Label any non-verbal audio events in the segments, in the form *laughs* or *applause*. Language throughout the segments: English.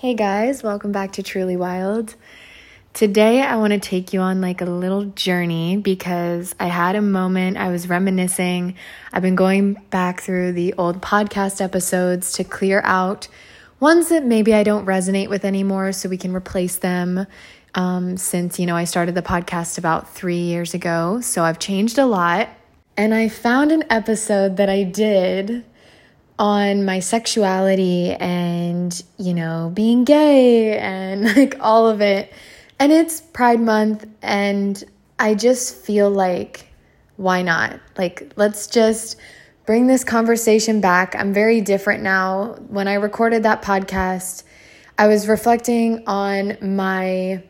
Hey guys, welcome back to Truly Wild. Today I want to take you on like a little journey because I had a moment, I was reminiscing. I've been going back through the old podcast episodes to clear out ones that maybe I don't resonate with anymore so we can replace them. Um, since, you know, I started the podcast about three years ago. So I've changed a lot. And I found an episode that I did on my sexuality and, you know, being gay and *laughs* like all of it. And it's Pride Month, and I just feel like, why not? Like, let's just bring this conversation back. I'm very different now. When I recorded that podcast, I was reflecting on my,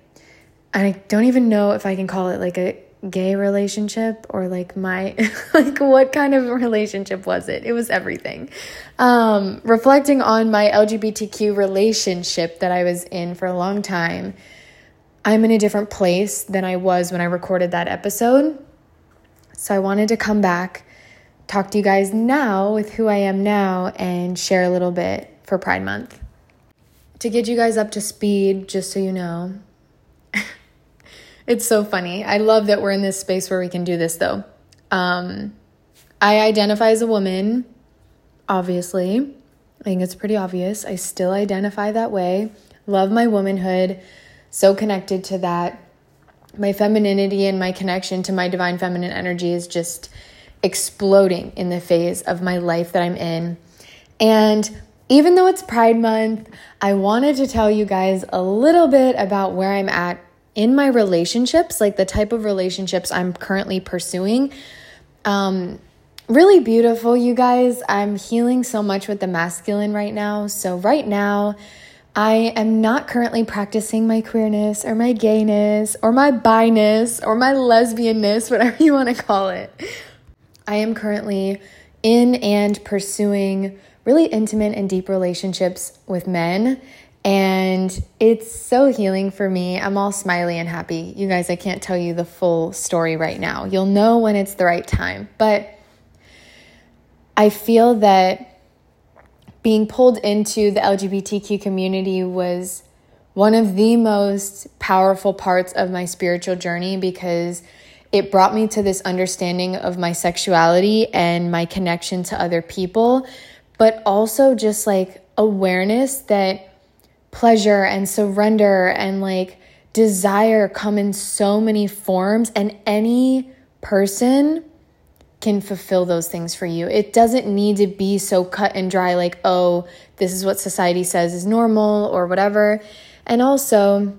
I don't even know if I can call it like a gay relationship or like my *laughs* like what kind of relationship was it? It was everything. Um reflecting on my lgbtq relationship that i was in for a long time i'm in a different place than i was when i recorded that episode. So i wanted to come back talk to you guys now with who i am now and share a little bit for pride month. To get you guys up to speed just so you know it's so funny. I love that we're in this space where we can do this though. Um, I identify as a woman, obviously. I think it's pretty obvious. I still identify that way. Love my womanhood. So connected to that. My femininity and my connection to my divine feminine energy is just exploding in the phase of my life that I'm in. And even though it's Pride Month, I wanted to tell you guys a little bit about where I'm at in my relationships, like the type of relationships I'm currently pursuing, um, really beautiful, you guys. I'm healing so much with the masculine right now. So, right now, I am not currently practicing my queerness or my gayness or my biness or my lesbianness, whatever you want to call it. I am currently in and pursuing really intimate and deep relationships with men and it's so healing for me. I'm all smiley and happy. You guys, I can't tell you the full story right now. You'll know when it's the right time. But I feel that being pulled into the LGBTQ community was one of the most powerful parts of my spiritual journey because it brought me to this understanding of my sexuality and my connection to other people, but also just like awareness that pleasure and surrender and like desire come in so many forms, and any person can fulfill those things for you. It doesn't need to be so cut and dry, like, oh, this is what society says is normal or whatever. And also,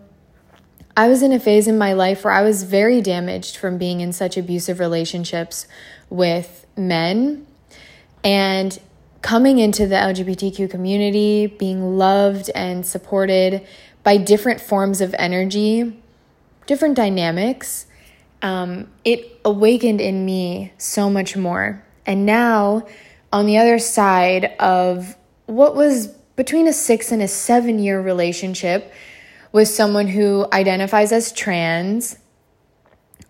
I was in a phase in my life where I was very damaged from being in such abusive relationships with men. And coming into the LGBTQ community, being loved and supported by different forms of energy, different dynamics, um, it awakened in me so much more. And now, on the other side of what was between a six and a seven year relationship with someone who identifies as trans,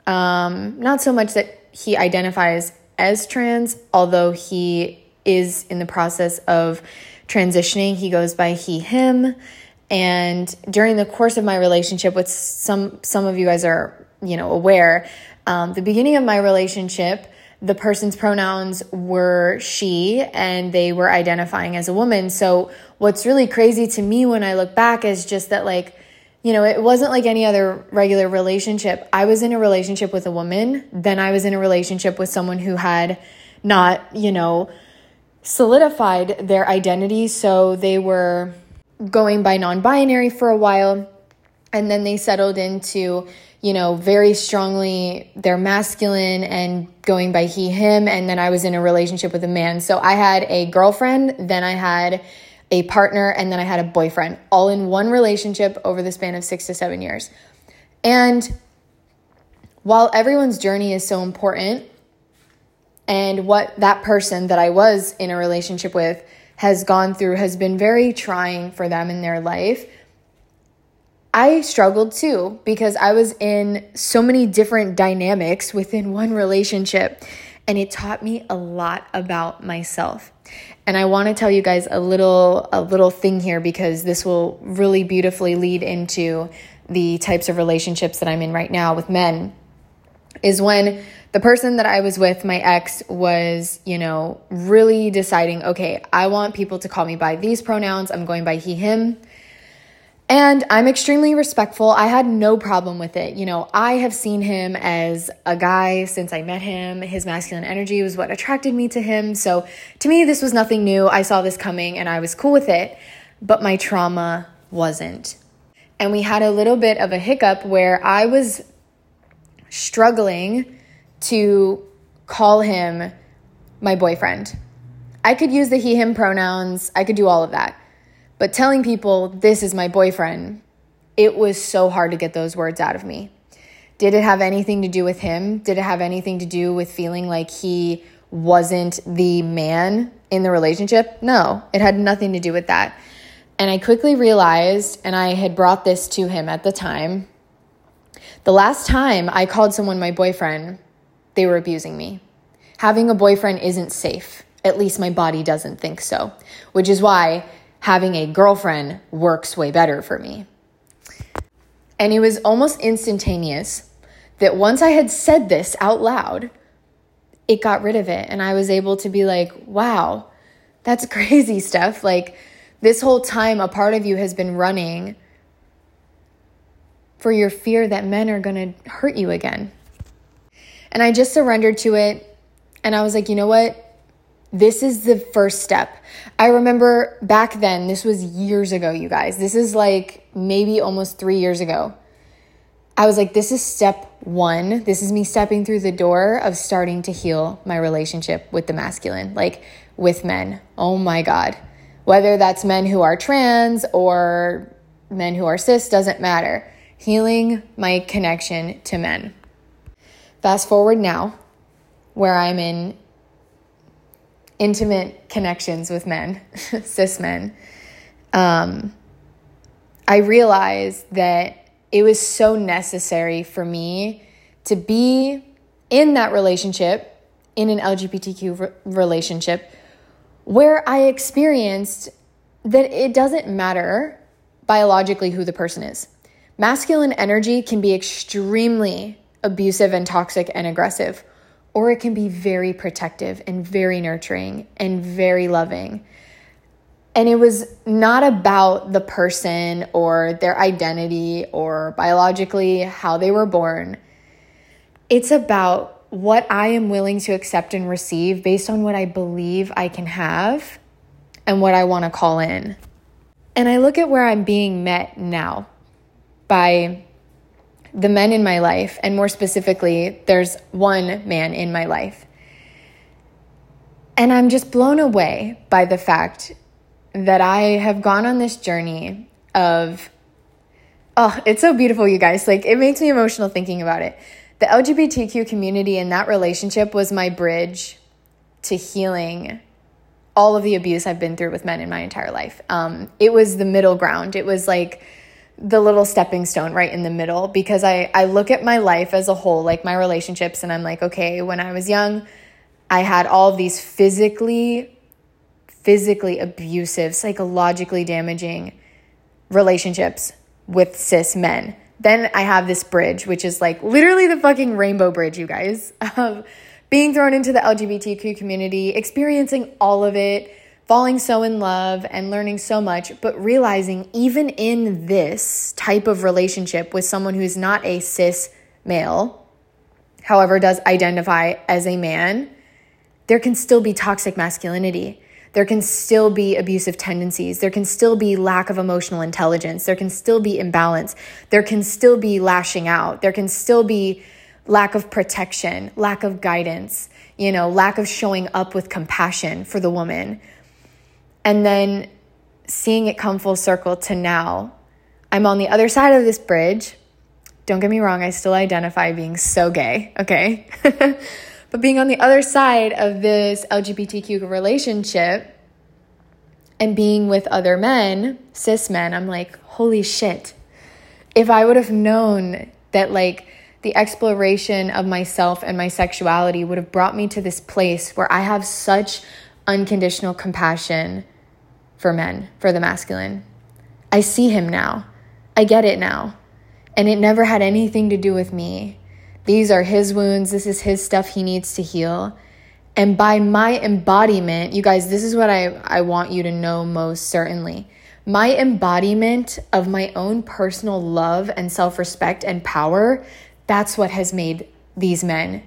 um, not so much that he identifies as trans, although he is in the process of transitioning. He goes by he, him. And during the course of my relationship, with some some of you guys are you know aware, um, the beginning of my relationship, the person's pronouns were she, and they were identifying as a woman. So what's really crazy to me when I look back is just that like you know, it wasn't like any other regular relationship. I was in a relationship with a woman, then I was in a relationship with someone who had not, you know, solidified their identity. So they were going by non binary for a while. And then they settled into, you know, very strongly they're masculine and going by he, him. And then I was in a relationship with a man. So I had a girlfriend, then I had a partner, and then I had a boyfriend, all in one relationship over the span of six to seven years. And while everyone's journey is so important, and what that person that I was in a relationship with has gone through has been very trying for them in their life. I struggled too because I was in so many different dynamics within one relationship, and it taught me a lot about myself. And I want to tell you guys a little a little thing here because this will really beautifully lead into the types of relationships that I'm in right now with men. Is when the person that I was with, my ex, was, you know, really deciding, okay, I want people to call me by these pronouns. I'm going by he, him. And I'm extremely respectful. I had no problem with it. You know, I have seen him as a guy since I met him. His masculine energy was what attracted me to him. So to me, this was nothing new. I saw this coming and I was cool with it. But my trauma wasn't. And we had a little bit of a hiccup where I was struggling to call him my boyfriend. I could use the he, him pronouns, I could do all of that. But telling people this is my boyfriend, it was so hard to get those words out of me. Did it have anything to do with him? Did it have anything to do with feeling like he wasn't the man in the relationship? No, it had nothing to do with that. And I quickly realized, and I had brought this to him at the time the last time I called someone my boyfriend, they were abusing me. Having a boyfriend isn't safe. At least my body doesn't think so, which is why having a girlfriend works way better for me. And it was almost instantaneous that once I had said this out loud, it got rid of it. And I was able to be like, wow, that's *laughs* crazy stuff. Like, this whole time, a part of you has been running for your fear that men are going to hurt you again. And I just surrendered to it. And I was like, you know what? This is the first step. I remember back then, this was years ago, you guys. This is like maybe almost three years ago. I was like, this is step one. This is me stepping through the door of starting to heal my relationship with the masculine, like with men. Oh my God. Whether that's men who are trans or men who are cis, doesn't matter. Healing my connection to men. Fast forward now, where I'm in intimate connections with men, *laughs* cis men, um, I realized that it was so necessary for me to be in that relationship, in an LGBTQ re- relationship, where I experienced that it doesn't matter biologically who the person is. Masculine energy can be extremely abusive and toxic and aggressive or it can be very protective and very nurturing and very loving. And it was not about the person or their identity or biologically how they were born. It's about what I am willing to accept and receive based on what I believe I can have and what I want to call in. And I look at where I'm being met now by the men in my life, and more specifically, there's one man in my life. And I'm just blown away by the fact that I have gone on this journey of, oh, it's so beautiful, you guys. Like, it makes me emotional thinking about it. The LGBTQ community and that relationship was my bridge to healing all of the abuse I've been through with men in my entire life. Um, it was the middle ground. It was like, the little stepping stone right in the middle because I, I look at my life as a whole, like my relationships, and I'm like, okay, when I was young, I had all of these physically, physically abusive, psychologically damaging relationships with cis men. Then I have this bridge, which is like literally the fucking rainbow bridge, you guys, *laughs* of being thrown into the LGBTQ community, experiencing all of it falling so in love and learning so much, but realizing even in this type of relationship with someone who's not a cis male, however, does identify as a man, there can still be toxic masculinity. There can still be abusive tendencies. There can still be lack of emotional intelligence. There can still be imbalance. There can still be lashing out. There can still be lack of protection, lack of guidance, you know, lack of showing up with compassion for the woman and then seeing it come full circle to now, I'm on the other side of this bridge. Don't get me wrong, I still identify being so gay, okay? *laughs* but being on the other side of this LGBTQ relationship and being with other men, cis men, I'm like, holy shit. If I would have known that, like, the exploration of myself and my sexuality would have brought me to this place where I have such unconditional compassion for men, for the masculine. I see him now. I get it now. And it never had anything to do with me. These are his wounds. This is his stuff he needs to heal. And by my embodiment, you guys, this is what I, I want you to know most certainly. My embodiment of my own personal love and self respect and power, that's what has made these men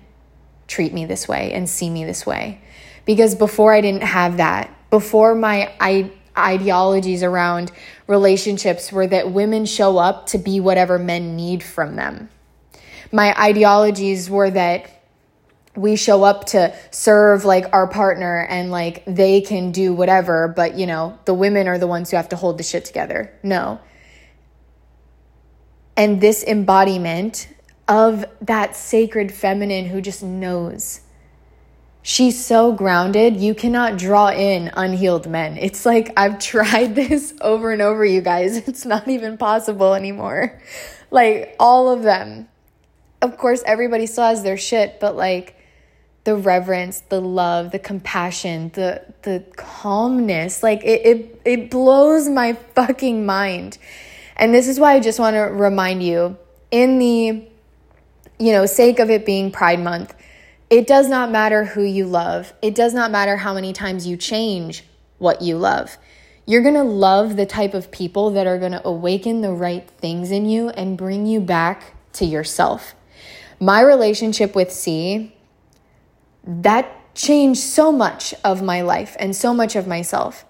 treat me this way and see me this way. Because before I didn't have that, before my I, ideologies around relationships were that women show up to be whatever men need from them. My ideologies were that we show up to serve like our partner and like they can do whatever, but you know, the women are the ones who have to hold the shit together. No. And this embodiment of that sacred feminine who just knows. She's so grounded, you cannot draw in unhealed men. It's like I've tried *laughs* this over and over, you guys. *laughs* It's not even possible anymore. Like all of them. Of course, everybody still has their shit, but like the reverence, the love, the compassion, the the calmness. Like it it, it blows my fucking mind. And this is why I just want to remind you in the you know, sake of it being Pride month, it does not matter who you love. It does not matter how many times you change what you love. You're going to love the type of people that are going to awaken the right things in you and bring you back to yourself. My relationship with C that changed so much of my life and so much of myself.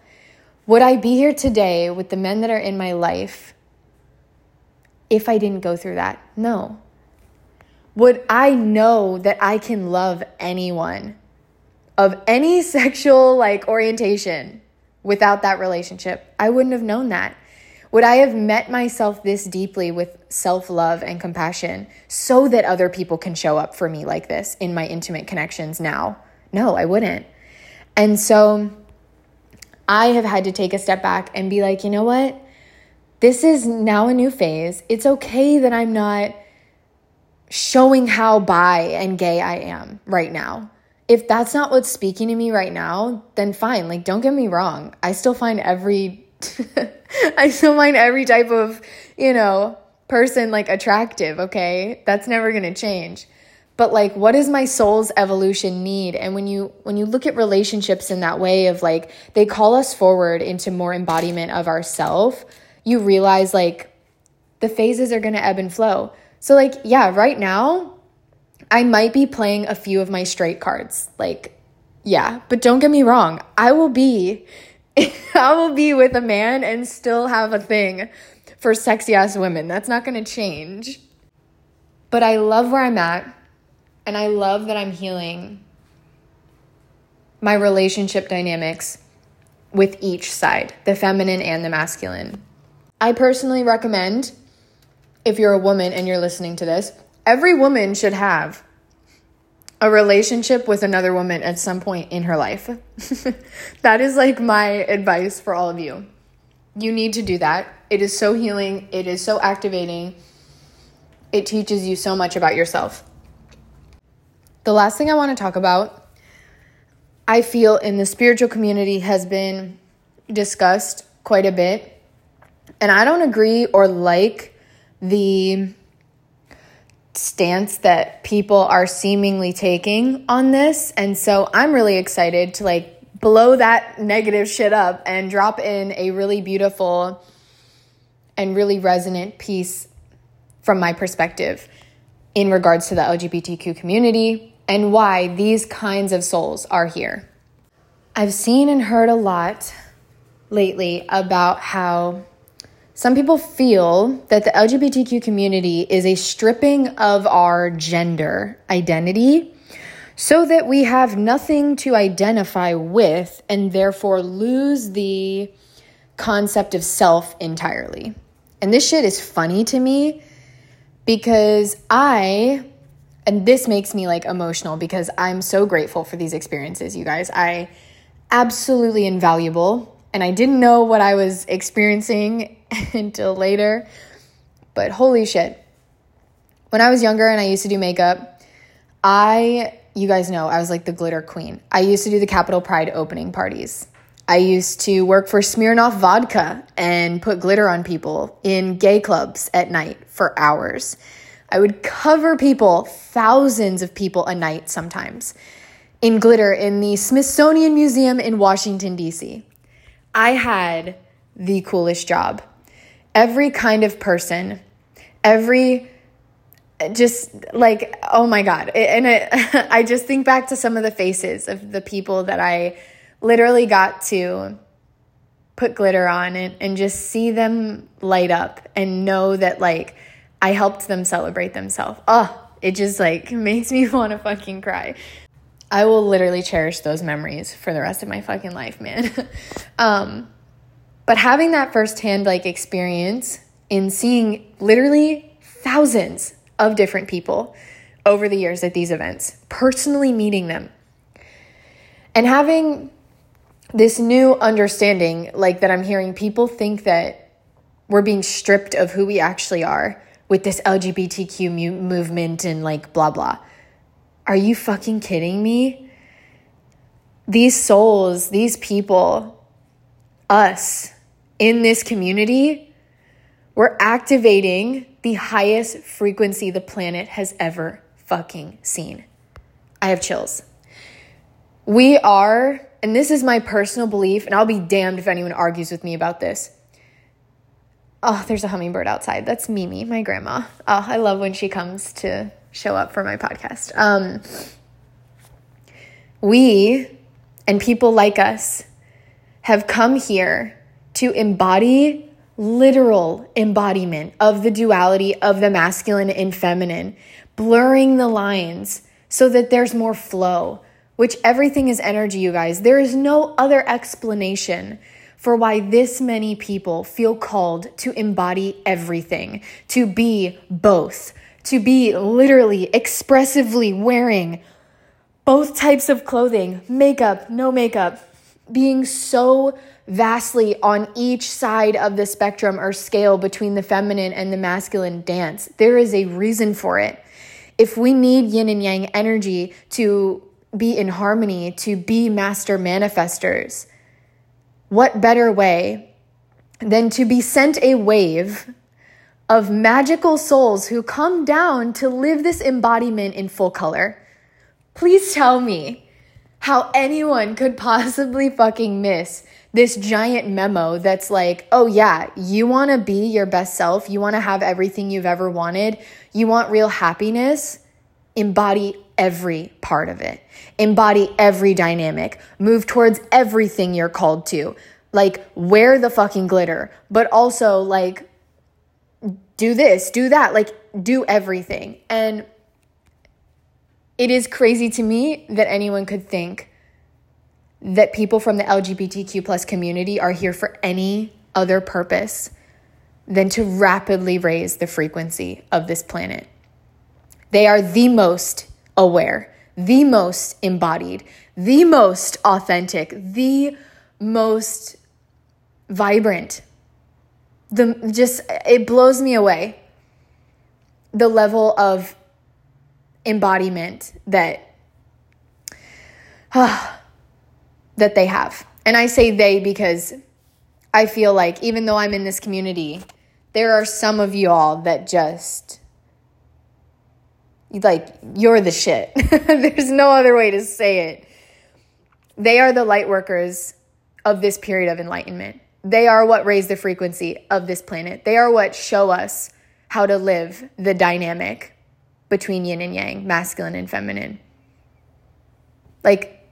Would I be here today with the men that are in my life if I didn't go through that? No. Would I know that I can love anyone of any *laughs* sexual like orientation without that relationship? I wouldn't have known that. Would I have met myself this deeply with self love and compassion so that other people can show up for me like this in my intimate connections now? No, I wouldn't. And so I have had to take a step back and be like, you know what? This is now a new phase. It's okay that I'm not showing how bi and gay I am right now. If that's not what's speaking to me right now, then fine. Like, don't get me wrong. I still find every *laughs* I still find every type of, you know, person like attractive, okay? That's never to change. But like what does my soul's evolution need? And when you when you look at relationships in that way of like they call us forward into more embodiment of ourself, you realize like the phases are to ebb and flow. So like yeah, right now I might be playing a few of my straight cards. Like yeah, but don't get me wrong, I will be *laughs* I will be with a man and still have a thing for sexy ass women. That's not going to change. But I love where I'm at, and I love that I'm healing my relationship dynamics with each side, the feminine and the masculine. I personally recommend, if you're a woman and you're listening to this, every woman should have a relationship with another woman at some point in her life. *laughs* that is like my advice for all of you. You need to do that. It is so healing, it is so activating. It teaches you so much about yourself. The last thing I want to talk about, I feel in the spiritual community has been discussed quite a bit. And I don't agree or like the stance that people are seemingly taking on this. And so I'm really excited to like blow that negative shit up and drop in a really beautiful and really resonant piece from my perspective in regards to the LGBTQ community and why these kinds of souls are here. I've seen and heard a lot lately about how some people feel that the LGBTQ community is a stripping of our gender identity so that we have nothing to identify with and therefore lose the concept of self entirely. And this shit is funny to me because I, and this makes me like emotional because I'm so grateful for these experiences, you guys. I absolutely invaluable and I didn't know what I was experiencing *laughs* until later. But holy shit. When I was younger and I used to do makeup, I you guys know I was like the glitter queen. I used to do the Capital Pride opening parties. I used to work for Smirnoff Vodka and put glitter on people in gay clubs at night for hours. I would cover people, thousands of people a night sometimes, in glitter in the Smithsonian Museum in Washington, D.C. I had the coolest job. Every kind of person, every just like oh my god. And it, *laughs* i just think back to some of the faces of the people that i literally got to put glitter on and, and just see them light up and know that like i helped them celebrate themselves. Oh it just like *laughs* makes me want to fucking cry. I will literally cherish those memories for the rest of my fucking life man. *laughs* Um but having that firsthand like experience in seeing literally thousands of different people over the years at these events, personally meeting them. And having this new understanding, like that I'm hearing people think that we're being stripped of who we actually are with this LGBTQ mu- movement and like blah blah. Are you fucking kidding me? These souls, these people, us in this community, we're activating the highest frequency the planet has ever fucking seen. I have chills. We are, and this is my personal belief, and I'll be damned if anyone argues with me about this. Oh, there's a hummingbird outside. That's Mimi, my grandma. Oh, I love when she comes to show up for my podcast. Um, we and people like us have come here to embody literal embodiment of the duality of the masculine and feminine, blurring the lines so that there's more flow, which everything is energy, you guys. There is no other explanation for why this many people feel called to embody everything, to be both, to be literally expressively wearing both types of clothing, makeup, no makeup, being so vastly on each side of the spectrum or scale between the feminine and the masculine dance. There is a reason for it. If we need yin and yang energy to be in harmony, to be master manifestors, what better way than to be sent a wave of magical souls who come down to live this embodiment in full color? Please tell me how anyone could possibly fucking miss this giant memo that's like, oh yeah, you want to be your best self. You want to have everything you've ever wanted. You want real happiness. Embody every part of it. Embody every dynamic. Move towards everything you're called to. Like, wear the fucking glitter, but also, like, do this, do that, like, do everything. And it is crazy to me that anyone could think that people from the LGBTQ plus community are here for any other purpose than to rapidly raise the frequency of this planet. They are the most aware, the most embodied, the most authentic, the most vibrant. The just it blows me away the level of embodiment that uh, *sighs* that they have. And I say they because I feel like even though I'm in this community, there are some of y'all that just like you're the shit. *laughs* There's no other way to say it. They are the light workers of this period of enlightenment. They are what raise the frequency of this planet. They are what show us how to live the dynamic between yin and yang, masculine and feminine. Like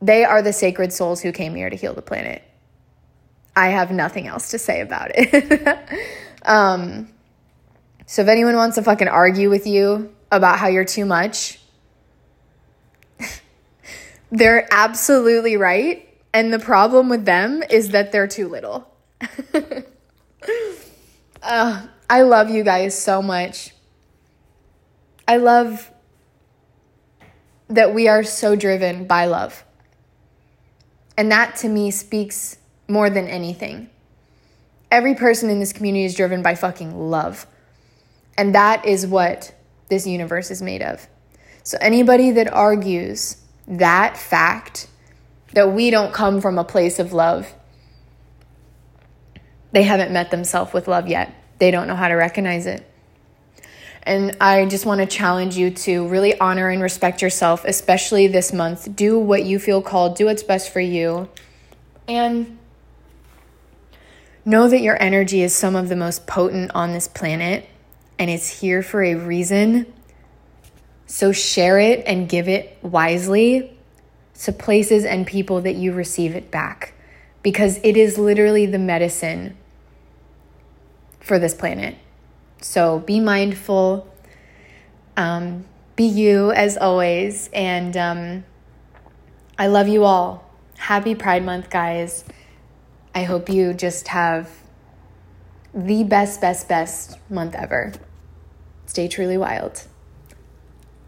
they are the sacred souls who came here to heal the planet. I have nothing else to say about it. *laughs* um, so if anyone wants to fucking argue with you about how you're too much, *laughs* they're absolutely right. And the problem with them is that they're too little. *laughs* uh, I love you guys so much. I love that we are so driven by love. And that to me speaks more than anything. Every person in this community is driven by fucking love. And that is what this universe is made of. So, anybody that argues that fact that we don't come from a place of love, they haven't met themselves with love yet. They don't know how to recognize it. And I just want to challenge you to really honor and respect yourself, especially this month. Do what you feel called, do what's best for you. And know that your energy is some of the most potent on this planet and it's here for a reason. So share it and give it wisely to places and people that you receive it back because it is literally the medicine for this planet. So be mindful, um, be you as always, and um, I love you all. Happy Pride Month, guys. I hope you just have the best, best, best month ever. Stay truly wild.